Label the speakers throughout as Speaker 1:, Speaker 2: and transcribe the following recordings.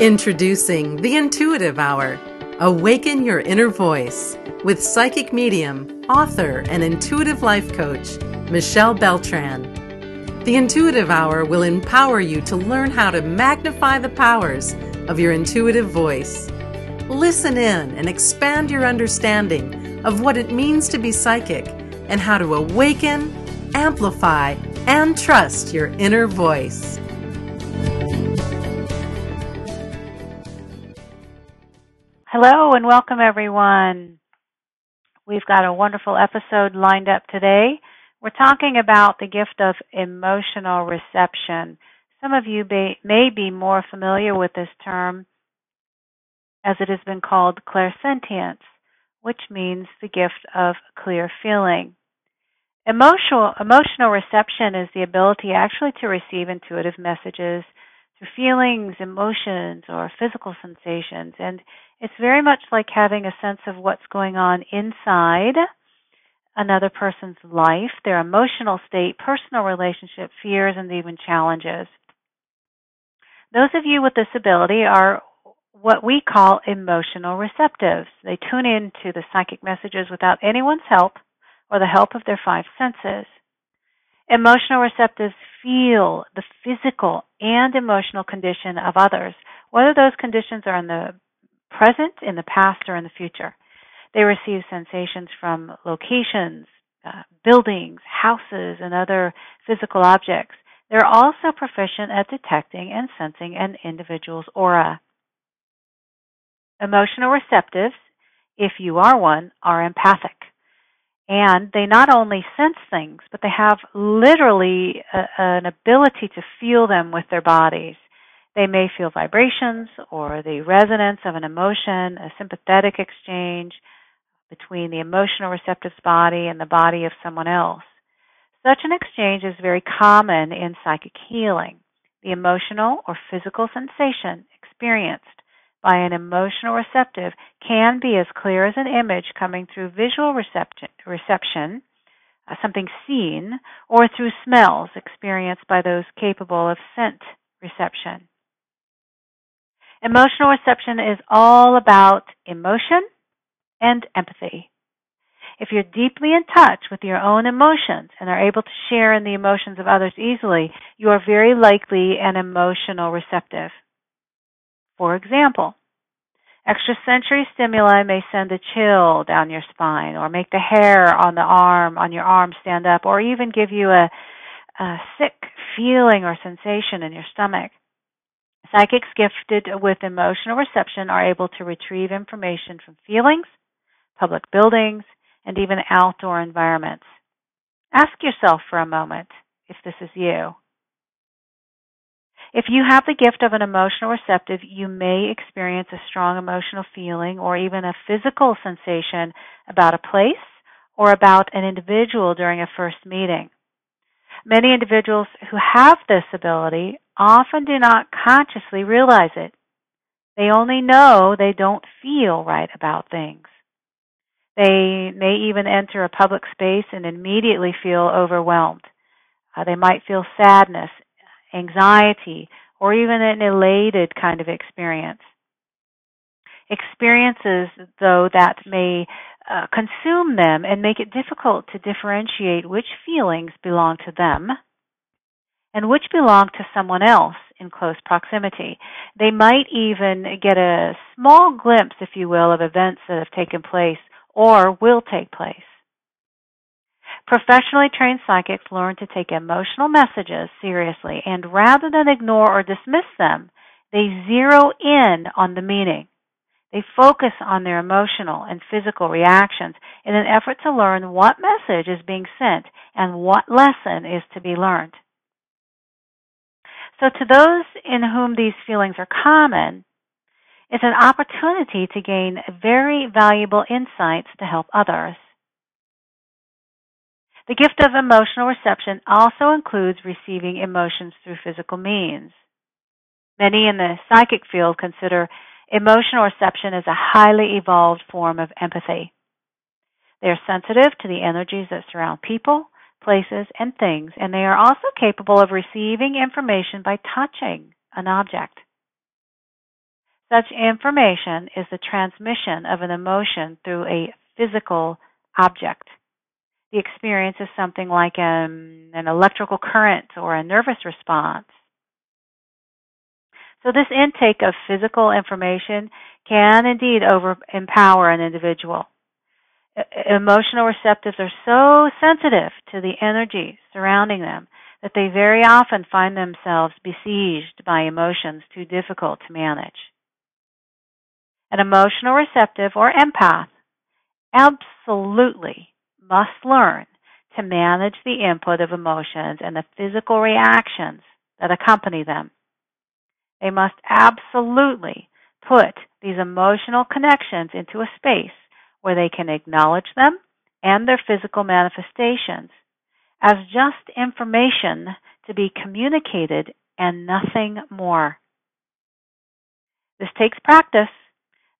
Speaker 1: Introducing the Intuitive Hour. Awaken your inner voice with psychic medium, author, and intuitive life coach, Michelle Beltran. The Intuitive Hour will empower you to learn how to magnify the powers of your intuitive voice. Listen in and expand your understanding of what it means to be psychic and how to awaken, amplify, and trust your inner voice.
Speaker 2: Hello and welcome everyone. We've got a wonderful episode lined up today. We're talking about the gift of emotional reception. Some of you may be more familiar with this term as it has been called clairsentience, which means the gift of clear feeling. Emotional, emotional reception is the ability actually to receive intuitive messages through feelings, emotions, or physical sensations. And it's very much like having a sense of what's going on inside another person's life, their emotional state, personal relationship, fears, and even challenges. Those of you with this ability are what we call emotional receptives. They tune in to the psychic messages without anyone's help or the help of their five senses. Emotional receptives feel the physical and emotional condition of others, whether those conditions are in the present, in the past, or in the future. They receive sensations from locations, uh, buildings, houses, and other physical objects. They're also proficient at detecting and sensing an individual's aura. Emotional receptives, if you are one, are empathic. And they not only sense things, but they have literally a, an ability to feel them with their bodies. They may feel vibrations or the resonance of an emotion, a sympathetic exchange between the emotional receptive's body and the body of someone else. Such an exchange is very common in psychic healing. The emotional or physical sensation experienced by an emotional receptive can be as clear as an image coming through visual reception, reception uh, something seen, or through smells experienced by those capable of scent reception. Emotional reception is all about emotion and empathy. If you're deeply in touch with your own emotions and are able to share in the emotions of others easily, you are very likely an emotional receptive. For example, extrasensory stimuli may send a chill down your spine or make the hair on the arm on your arm stand up or even give you a, a sick feeling or sensation in your stomach. Psychics gifted with emotional reception are able to retrieve information from feelings, public buildings, and even outdoor environments. Ask yourself for a moment if this is you. If you have the gift of an emotional receptive, you may experience a strong emotional feeling or even a physical sensation about a place or about an individual during a first meeting. Many individuals who have this ability often do not consciously realize it. They only know they don't feel right about things. They may even enter a public space and immediately feel overwhelmed. Uh, they might feel sadness, anxiety, or even an elated kind of experience. Experiences, though, that may uh, consume them and make it difficult to differentiate which feelings belong to them and which belong to someone else in close proximity. They might even get a small glimpse, if you will, of events that have taken place or will take place. Professionally trained psychics learn to take emotional messages seriously and rather than ignore or dismiss them, they zero in on the meaning. They focus on their emotional and physical reactions in an effort to learn what message is being sent and what lesson is to be learned. So to those in whom these feelings are common, it's an opportunity to gain very valuable insights to help others. The gift of emotional reception also includes receiving emotions through physical means. Many in the psychic field consider emotional reception as a highly evolved form of empathy. They are sensitive to the energies that surround people, places, and things, and they are also capable of receiving information by touching an object. Such information is the transmission of an emotion through a physical object. The experience is something like an, an electrical current or a nervous response. So this intake of physical information can indeed over empower an individual. Emotional receptives are so sensitive to the energy surrounding them that they very often find themselves besieged by emotions too difficult to manage. An emotional receptive or empath absolutely must learn to manage the input of emotions and the physical reactions that accompany them. They must absolutely put these emotional connections into a space where they can acknowledge them and their physical manifestations as just information to be communicated and nothing more. This takes practice,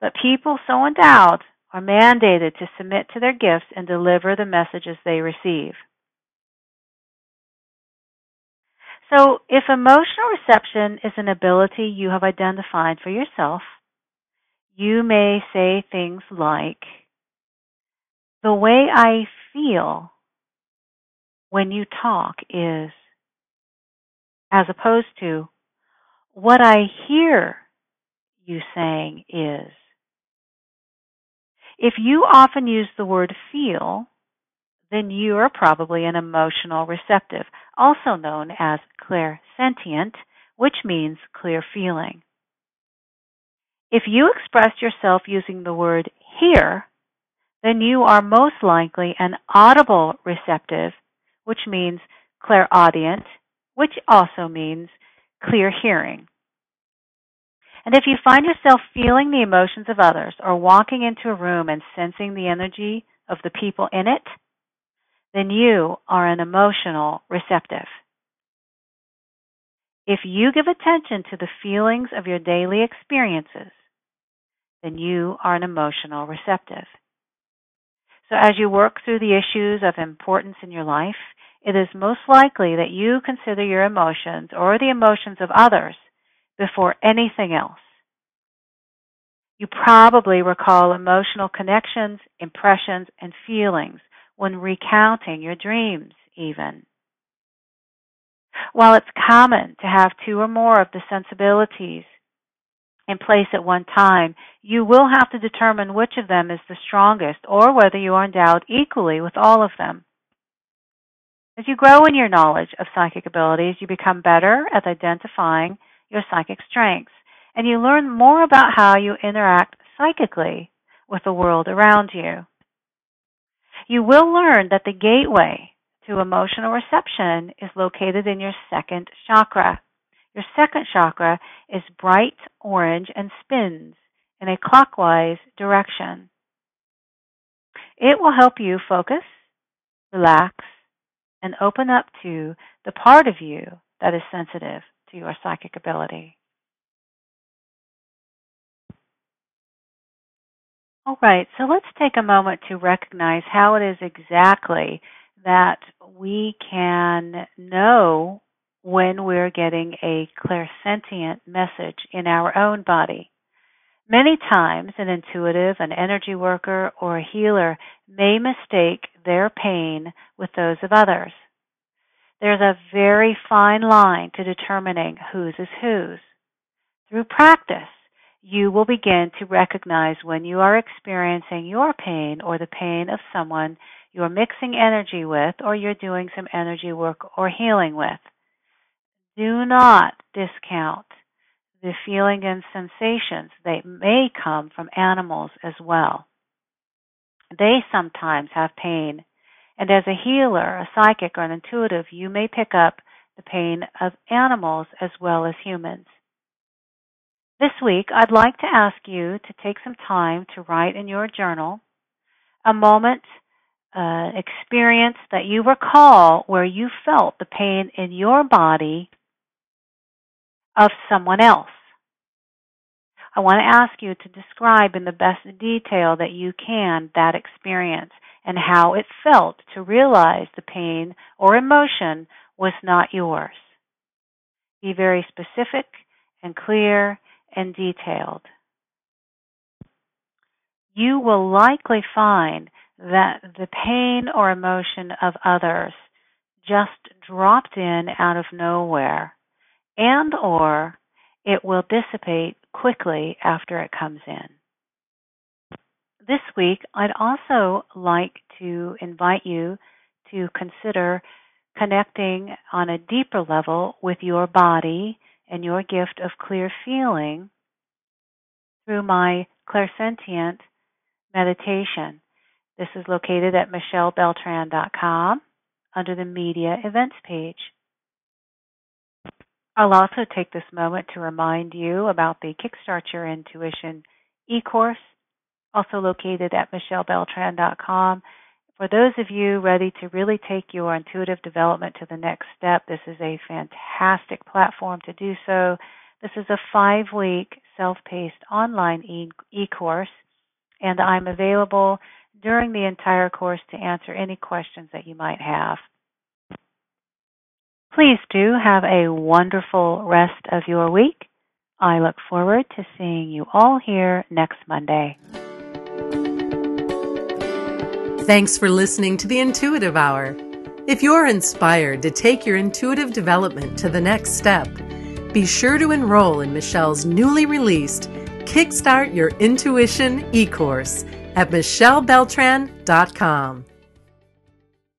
Speaker 2: but people so endowed are mandated to submit to their gifts and deliver the messages they receive. So, if emotional reception is an ability you have identified for yourself, you may say things like, The way I feel when you talk is, as opposed to, What I hear you saying is. If you often use the word feel, then you are probably an emotional receptive, also known as clairsentient, which means clear feeling. If you express yourself using the word hear, then you are most likely an audible receptive, which means clairaudient, which also means clear hearing. And if you find yourself feeling the emotions of others or walking into a room and sensing the energy of the people in it, then you are an emotional receptive. If you give attention to the feelings of your daily experiences, then you are an emotional receptive. So as you work through the issues of importance in your life, it is most likely that you consider your emotions or the emotions of others before anything else. You probably recall emotional connections, impressions, and feelings when recounting your dreams, even. While it's common to have two or more of the sensibilities in place at one time, you will have to determine which of them is the strongest or whether you are endowed equally with all of them. As you grow in your knowledge of psychic abilities, you become better at identifying your psychic strengths, and you learn more about how you interact psychically with the world around you. You will learn that the gateway to emotional reception is located in your second chakra. Your second chakra is bright orange and spins in a clockwise direction. It will help you focus, relax, and open up to the part of you that is sensitive to your psychic ability. All right, so let's take a moment to recognize how it is exactly that we can know when we're getting a clairsentient message in our own body. Many times, an intuitive, an energy worker, or a healer may mistake their pain with those of others. There's a very fine line to determining whose is whose. Through practice, you will begin to recognize when you are experiencing your pain or the pain of someone you're mixing energy with or you're doing some energy work or healing with. Do not discount the feeling and sensations that may come from animals as well. They sometimes have pain, and as a healer, a psychic, or an intuitive, you may pick up the pain of animals as well as humans. This week, I'd like to ask you to take some time to write in your journal a moment, uh, experience that you recall where you felt the pain in your body of someone else. I want to ask you to describe in the best detail that you can that experience and how it felt to realize the pain or emotion was not yours. Be very specific and clear and detailed. you will likely find that the pain or emotion of others just dropped in out of nowhere and or it will dissipate quickly after it comes in. This week, I'd also like to invite you to consider connecting on a deeper level with your body and your gift of clear feeling through my clairsentient meditation. This is located at michellebeltran.com under the media events page. I'll also take this moment to remind you about the Kickstart Your Intuition e-course, also located at michellebeltran.com. For those of you ready to really take your intuitive development to the next step, this is a fantastic platform to do so. This is a five week self paced online e course, and I'm available during the entire course to answer any questions that you might have. Please do have a wonderful rest of your week. I look forward to seeing you all here next Monday.
Speaker 1: Thanks for listening to the Intuitive Hour. If you're inspired to take your intuitive development to the next step, be sure to enroll in Michelle's newly released Kickstart Your Intuition e course at michellebeltran.com.